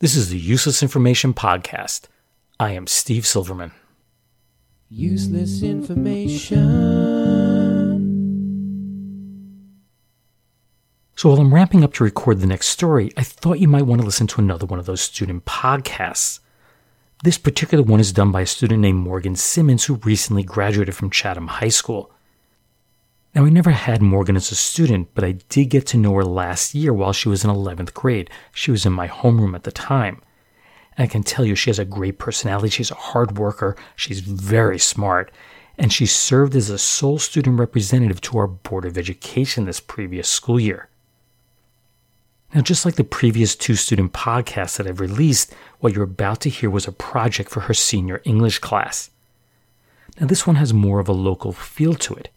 This is the Useless Information Podcast. I am Steve Silverman. Useless information. So, while I'm ramping up to record the next story, I thought you might want to listen to another one of those student podcasts. This particular one is done by a student named Morgan Simmons who recently graduated from Chatham High School. Now, I never had Morgan as a student, but I did get to know her last year while she was in 11th grade. She was in my homeroom at the time. And I can tell you, she has a great personality. She's a hard worker. She's very smart. And she served as a sole student representative to our Board of Education this previous school year. Now, just like the previous two student podcasts that I've released, what you're about to hear was a project for her senior English class. Now, this one has more of a local feel to it.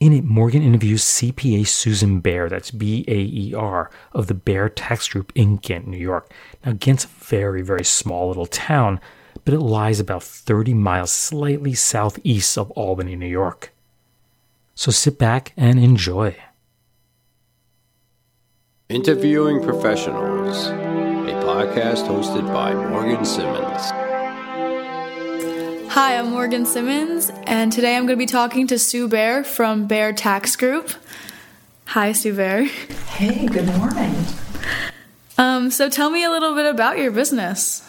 In it, Morgan interviews CPA Susan Baer, that's B A E R, of the Baer Tax Group in Ghent, New York. Now, Ghent's a very, very small little town, but it lies about 30 miles slightly southeast of Albany, New York. So sit back and enjoy. Interviewing Professionals, a podcast hosted by Morgan Simmons. Hi, I'm Morgan Simmons, and today I'm going to be talking to Sue Baer from Baer Tax Group. Hi, Sue Baer. Hey, good morning. Um, so tell me a little bit about your business.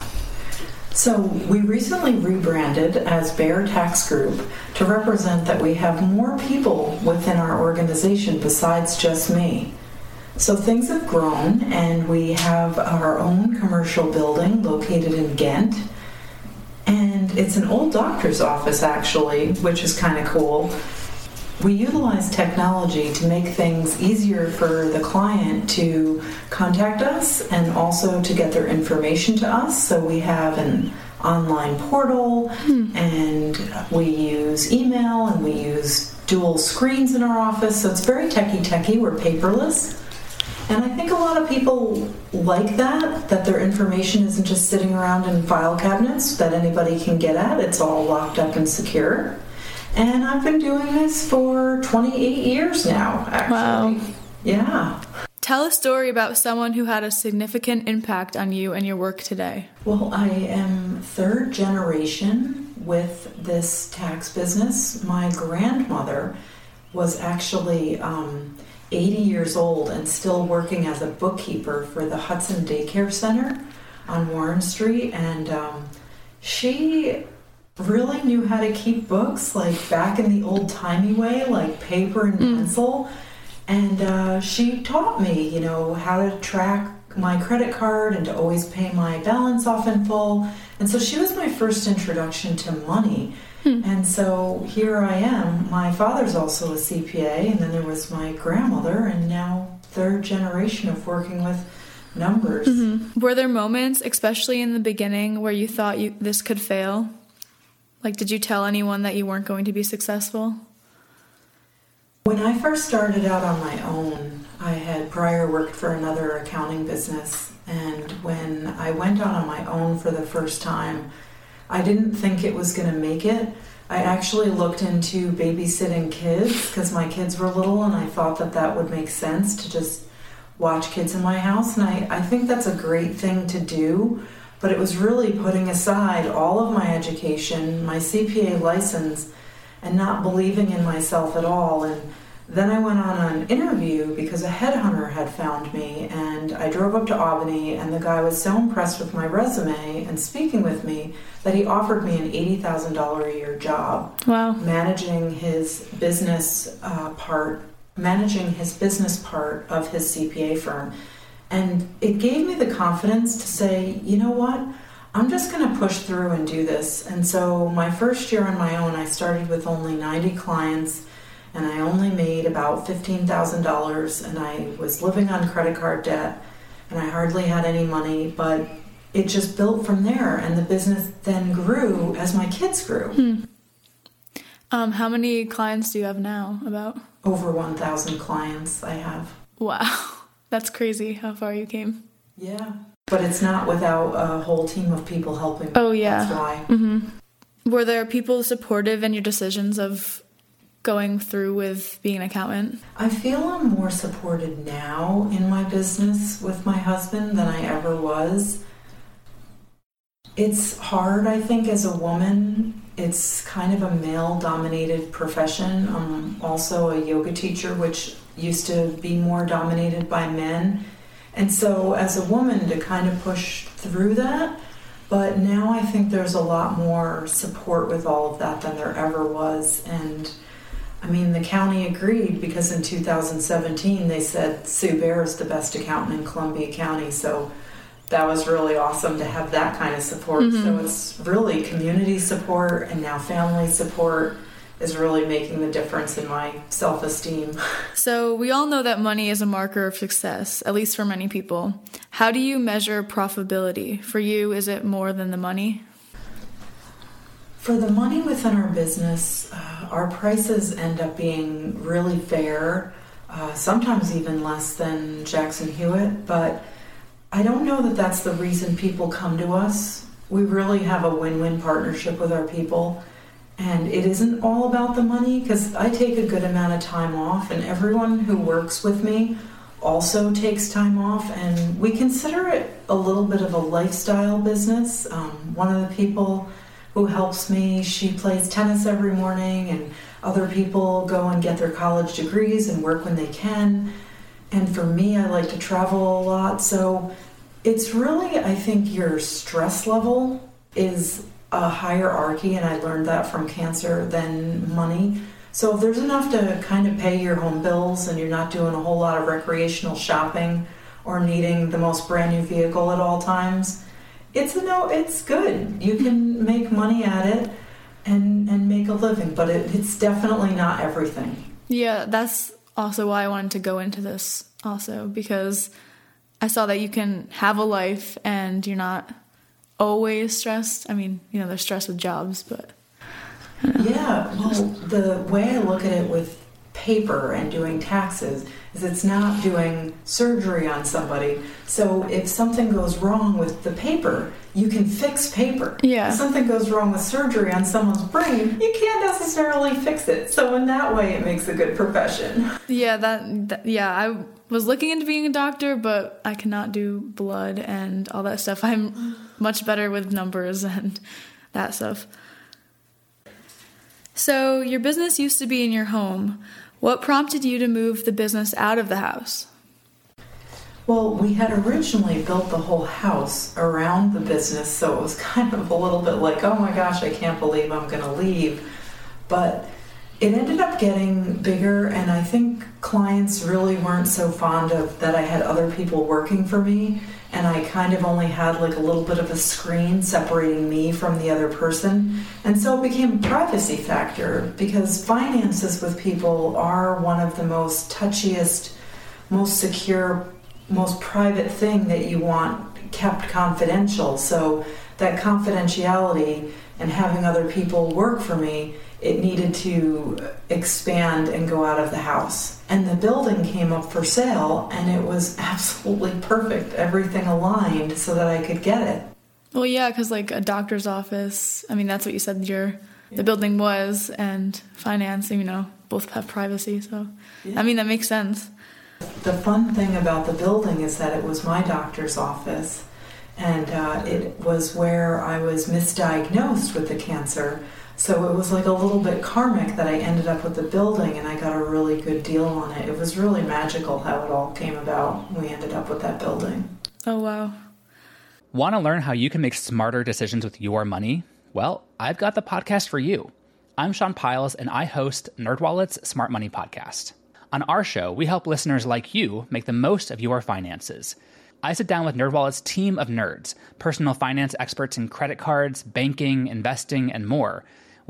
So, we recently rebranded as Baer Tax Group to represent that we have more people within our organization besides just me. So, things have grown, and we have our own commercial building located in Ghent. It's an old doctor's office, actually, which is kind of cool. We utilize technology to make things easier for the client to contact us and also to get their information to us. So we have an online portal hmm. and we use email and we use dual screens in our office. So it's very techie techie. We're paperless. And I think a lot of people like that, that their information isn't just sitting around in file cabinets that anybody can get at. It's all locked up and secure. And I've been doing this for 28 years now, actually. Wow. Yeah. Tell a story about someone who had a significant impact on you and your work today. Well, I am third generation with this tax business. My grandmother was actually um, 80 years old and still working as a bookkeeper for the Hudson Daycare Center on Warren Street. And um, she really knew how to keep books like back in the old timey way, like paper and pencil. And uh, she taught me, you know, how to track my credit card and to always pay my balance off in full. And so she was my first introduction to money. Hmm. And so here I am. My father's also a CPA, and then there was my grandmother, and now third generation of working with numbers. Mm-hmm. Were there moments, especially in the beginning, where you thought you this could fail? Like, did you tell anyone that you weren't going to be successful? When I first started out on my own, I had prior worked for another accounting business, and when I went out on my own for the first time, I didn't think it was going to make it. I actually looked into babysitting kids because my kids were little, and I thought that that would make sense to just watch kids in my house. And I, I think that's a great thing to do, but it was really putting aside all of my education, my CPA license, and not believing in myself at all. And Then I went on an interview because a headhunter had found me, and I drove up to Albany, and the guy was so impressed with my resume and speaking with me that he offered me an $80,000 a year job. Wow. Managing his business uh, part, managing his business part of his CPA firm. And it gave me the confidence to say, you know what? I'm just going to push through and do this. And so, my first year on my own, I started with only 90 clients and I only made about $15,000 and I was living on credit card debt and I hardly had any money, but it just built from there and the business then grew as my kids grew. Hmm. Um, how many clients do you have now about? Over 1,000 clients I have. Wow. That's crazy how far you came. Yeah. But it's not without a whole team of people helping. me. Oh, yeah. That's why. Mm-hmm. Were there people supportive in your decisions of going through with being an accountant? I feel I'm more supported now in my business with my husband than I ever was. It's hard, I think, as a woman. It's kind of a male dominated profession. I'm also a yoga teacher, which used to be more dominated by men. And so, as a woman, to kind of push through that, but now I think there's a lot more support with all of that than there ever was. And I mean, the county agreed because in 2017 they said Sue Baer is the best accountant in Columbia County. So that was really awesome to have that kind of support. Mhm. So it's really community support and now family support is really making the difference in my self esteem. So, we all know that money is a marker of success, at least for many people. How do you measure profitability? For you, is it more than the money? For the money within our business, uh, our prices end up being really fair, uh, sometimes even less than Jackson Hewitt, but I don't know that that's the reason people come to us. We really have a win win partnership with our people, and it isn't all about the money because I take a good amount of time off, and everyone who works with me also takes time off, and we consider it a little bit of a lifestyle business. Um, one of the people who helps me. She plays tennis every morning, and other people go and get their college degrees and work when they can. And for me, I like to travel a lot. So it's really, I think, your stress level is a hierarchy, and I learned that from cancer, than money. So if there's enough to kind of pay your home bills and you're not doing a whole lot of recreational shopping or needing the most brand new vehicle at all times, it's a no it's good. You can make money at it and and make a living but it, it's definitely not everything. Yeah, that's also why I wanted to go into this, also, because I saw that you can have a life and you're not always stressed. I mean, you know, there's stress with jobs, but yeah well the way i look at it with paper and doing taxes is it's not doing surgery on somebody so if something goes wrong with the paper you can fix paper Yeah. if something goes wrong with surgery on someone's brain you can't necessarily fix it so in that way it makes a good profession yeah, that, that yeah, I was looking into being a doctor, but I cannot do blood and all that stuff. I'm much better with numbers and that stuff. So, your business used to be in your home. What prompted you to move the business out of the house? Well, we had originally built the whole house around the business, so it was kind of a little bit like, oh my gosh, I can't believe I'm going to leave. But it ended up getting bigger, and I think clients really weren't so fond of that I had other people working for me, and I kind of only had like a little bit of a screen separating me from the other person. And so it became a privacy factor because finances with people are one of the most touchiest, most secure most private thing that you want kept confidential. So that confidentiality and having other people work for me, it needed to expand and go out of the house. And the building came up for sale and it was absolutely perfect. Everything aligned so that I could get it. Well, yeah, because like a doctor's office, I mean, that's what you said your the building was, and finance, you know, both have privacy. So, I mean, that makes sense. The fun thing about the building is that it was my doctor's office, and uh, it was where I was misdiagnosed with the cancer. So it was like a little bit karmic that I ended up with the building and I got a really good deal on it. It was really magical how it all came about. We ended up with that building. Oh, wow. Want to learn how you can make smarter decisions with your money? Well, I've got the podcast for you. I'm Sean Pyles and I host NerdWallet's Smart Money Podcast. On our show, we help listeners like you make the most of your finances. I sit down with NerdWallet's team of nerds, personal finance experts in credit cards, banking, investing, and more –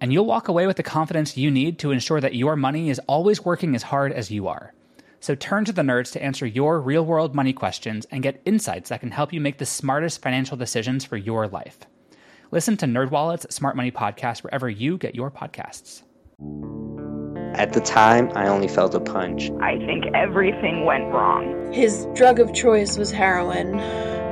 and you'll walk away with the confidence you need to ensure that your money is always working as hard as you are. So turn to the nerds to answer your real world money questions and get insights that can help you make the smartest financial decisions for your life. Listen to NerdWallet's Smart Money Podcast wherever you get your podcasts. At the time, I only felt a punch. I think everything went wrong. His drug of choice was heroin.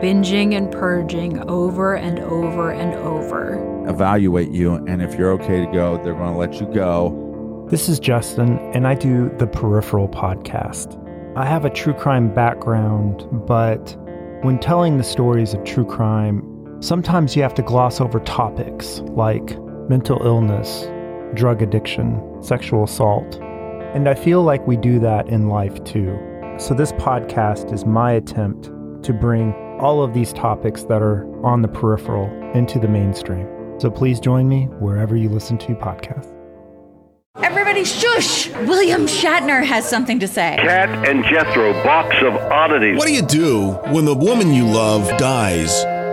Binging and purging over and over and over evaluate you, and if you're okay to go, they're going to let you go. This is Justin, and I do the Peripheral podcast. I have a true crime background, but when telling the stories of true crime, sometimes you have to gloss over topics like mental illness, drug addiction, sexual assault. And I feel like we do that in life too. So, this podcast is my attempt to bring all of these topics that are on the peripheral into the mainstream. So please join me wherever you listen to podcasts. Everybody shush! William Shatner has something to say. Kat and Jethro, box of oddities. What do you do when the woman you love dies?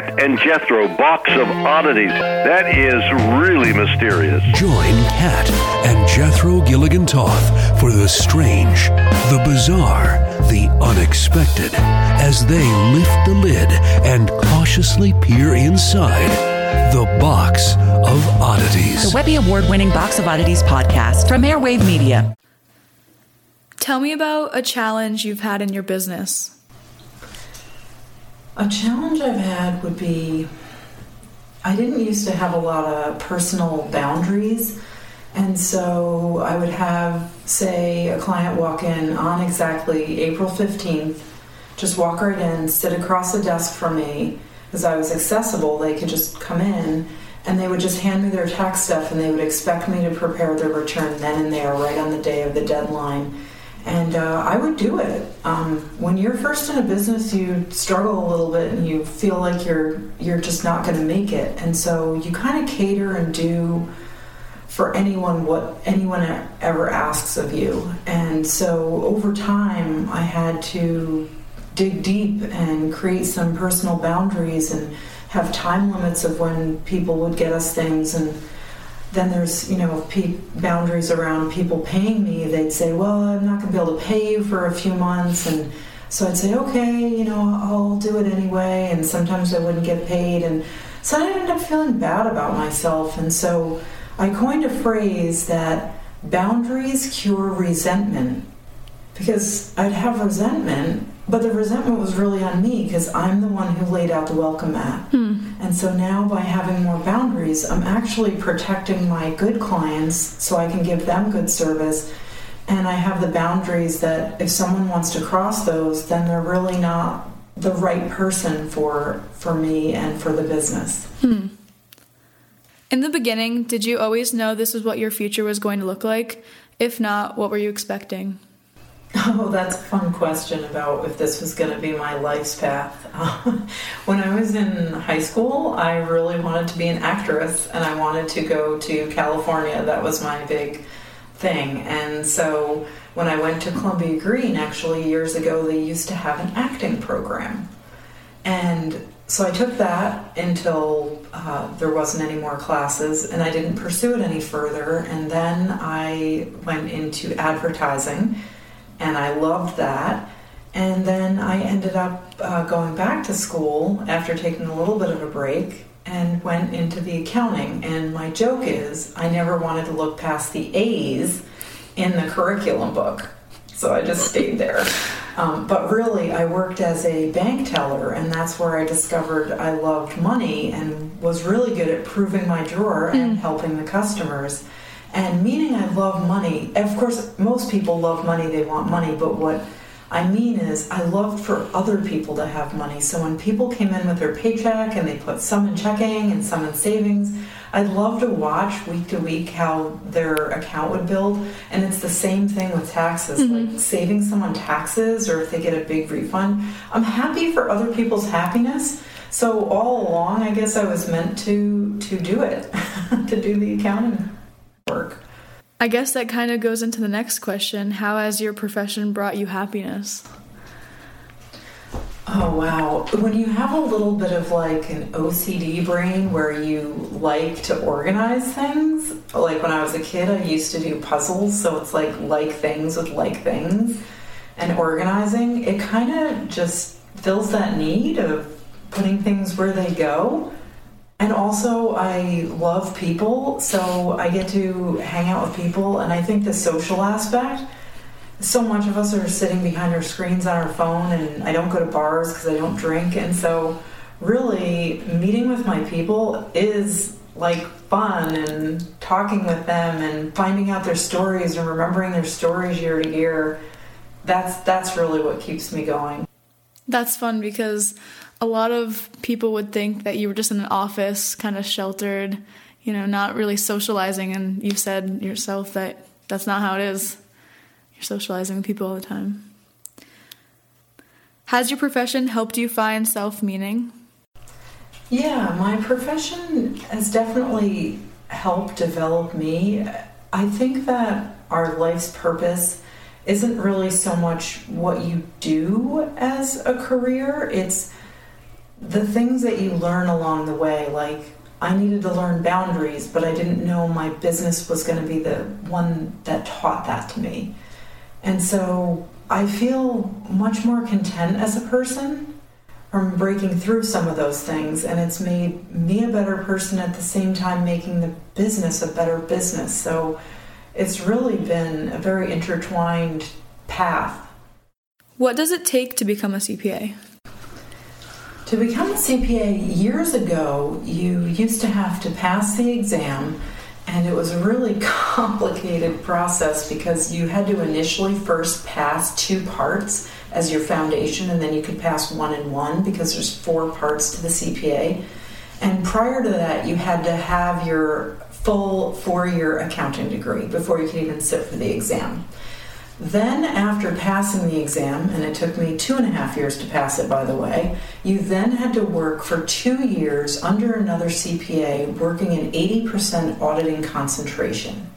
Kat and Jethro box of oddities. That is really mysterious. Join Kat and Jethro Gilligan Toth for the strange, the bizarre, the unexpected as they lift the lid and cautiously peer inside the box of oddities. The Webby Award winning Box of Oddities podcast from Airwave Media. Tell me about a challenge you've had in your business. A challenge I've had would be I didn't used to have a lot of personal boundaries. And so I would have, say, a client walk in on exactly April 15th, just walk right in, sit across the desk from me. As I was accessible, they could just come in and they would just hand me their tax stuff and they would expect me to prepare their return then and there, right on the day of the deadline and uh, I would do it. Um, when you're first in a business, you struggle a little bit, and you feel like you're you're just not going to make it, and so you kind of cater and do for anyone what anyone ever asks of you. And so over time, I had to dig deep and create some personal boundaries and have time limits of when people would get us things and then there's you know pe- boundaries around people paying me they'd say well i'm not going to be able to pay you for a few months and so i'd say okay you know i'll do it anyway and sometimes i wouldn't get paid and so i ended up feeling bad about myself and so i coined a phrase that boundaries cure resentment because i'd have resentment but the resentment was really on me because i'm the one who laid out the welcome mat hmm. And so now by having more boundaries, I'm actually protecting my good clients so I can give them good service. And I have the boundaries that if someone wants to cross those, then they're really not the right person for for me and for the business. Hmm. In the beginning, did you always know this was what your future was going to look like? If not, what were you expecting? Oh, that's a fun question about if this was going to be my life's path. when I was in high school, I really wanted to be an actress and I wanted to go to California. That was my big thing. And so when I went to Columbia Greene, actually, years ago, they used to have an acting program. And so I took that until uh, there wasn't any more classes, and I didn't pursue it any further. And then I went into advertising, and I loved that. And then I ended up uh, going back to school after taking a little bit of a break and went into the accounting. And my joke is, I never wanted to look past the A's in the curriculum book. So I just stayed there. Um, but really, I worked as a bank teller, and that's where I discovered I loved money and was really good at proving my drawer and helping the customers. And meaning I love money, of course, most people love money, they want money, but what I mean is, I loved for other people to have money. So when people came in with their paycheck and they put some in checking and some in savings, I'd love to watch week to week how their account would build. And it's the same thing with taxes, Mhm. like saving someone taxes or if they get a big refund. I'm happy for other people's happiness. So all along, I guess I was meant to to do it, to do the accounting. I guess that kind of goes into the next question. How has your profession brought you happiness? Oh wow. When you have a little bit of like an OCD brain where you like to organize things, like when I was a kid, I used to do puzzles, so it's like like things with like things and organizing, it kind of just fills that need of putting things where they go. And also, I love people, so I get to hang out with people, and I think the social aspect so much of us are sitting behind our screens on our phone and I don't go to bars because I don't drink. And so really meeting with my people is like fun and talking with them and finding out their stories and remembering their stories year to year. That's that's really what keeps me going. That's fun because a lot of people would think that you were just in an office, kind of sheltered, you know, not really socializing. And you've said yourself that that's not how it is. You're socializing with people all the time. Has your profession helped you find self meaning? Yeah, my profession has definitely helped develop me. I think that our life's purpose isn't really so much what you do as a career, it's the things that you learn along the way. Like, I needed to learn boundaries, but I didn't know my business was going to be the one that taught that to me. And so I feel much more content as a person from breaking through some of those things, and it's made me a better person at the same time making the business a better business. So it's really been a very intertwined path. What does it take to become a CPA? To become a CPA years ago, you used to have to pass the exam, and it was a really complicated process because you had to initially first pass two parts as your foundation, and then you could pass one and one because there's four parts to the CPA. And prior to that, you had to have your full four year accounting degree before you could even sit for the exam. Then, after passing the exam, and it took me two and a half years to pass it, by the way, you then had to work for two years under another CPA, working in 80% auditing concentration.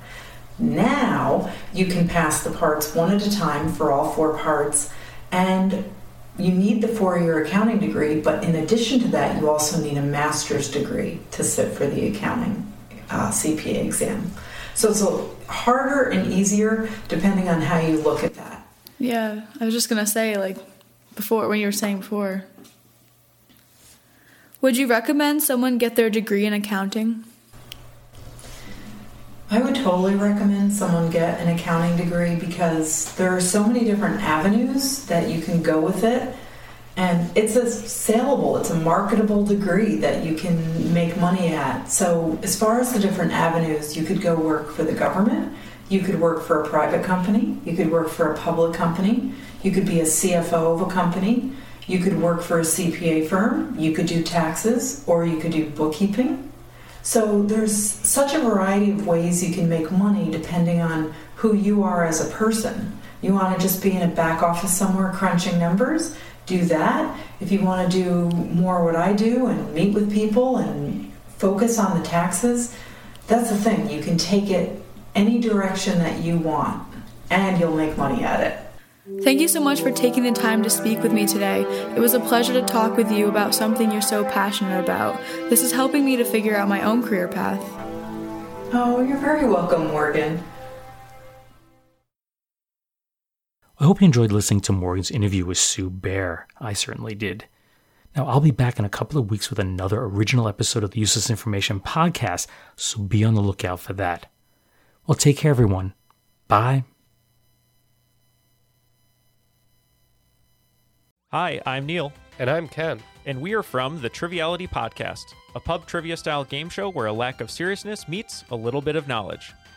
Now, you can pass the parts one at a time for all four parts, and you need the four year accounting degree, but in addition to that, you also need a master's degree to sit for the accounting uh, CPA exam. So it's a harder and easier depending on how you look at that. Yeah, I was just gonna say, like, before, when you were saying before. Would you recommend someone get their degree in accounting? I would totally recommend someone get an accounting degree because there are so many different avenues that you can go with it. And it's a saleable, it's a marketable degree that you can make money at. So, as far as the different avenues, you could go work for the government, you could work for a private company, you could work for a public company, you could be a CFO of a company, you could work for a CPA firm, you could do taxes, or you could do bookkeeping. So there's such a variety of ways you can make money depending on who you are as a person. You want to just be in a back office somewhere crunching numbers? Do that. If you want to do more what I do and meet with people and focus on the taxes, that's the thing. You can take it any direction that you want, and you'll make money at it. Thank you so much for taking the time to speak with me today. It was a pleasure to talk with you about something you're so passionate about. This is helping me to figure out my own career path. Oh, you're very welcome, Morgan. I hope you enjoyed listening to Morgan's interview with Sue Baer. I certainly did. Now, I'll be back in a couple of weeks with another original episode of the Useless Information Podcast, so be on the lookout for that. Well, take care, everyone. Bye. Hi, I'm Neil. And I'm Ken. And we are from the Triviality Podcast, a pub trivia style game show where a lack of seriousness meets a little bit of knowledge.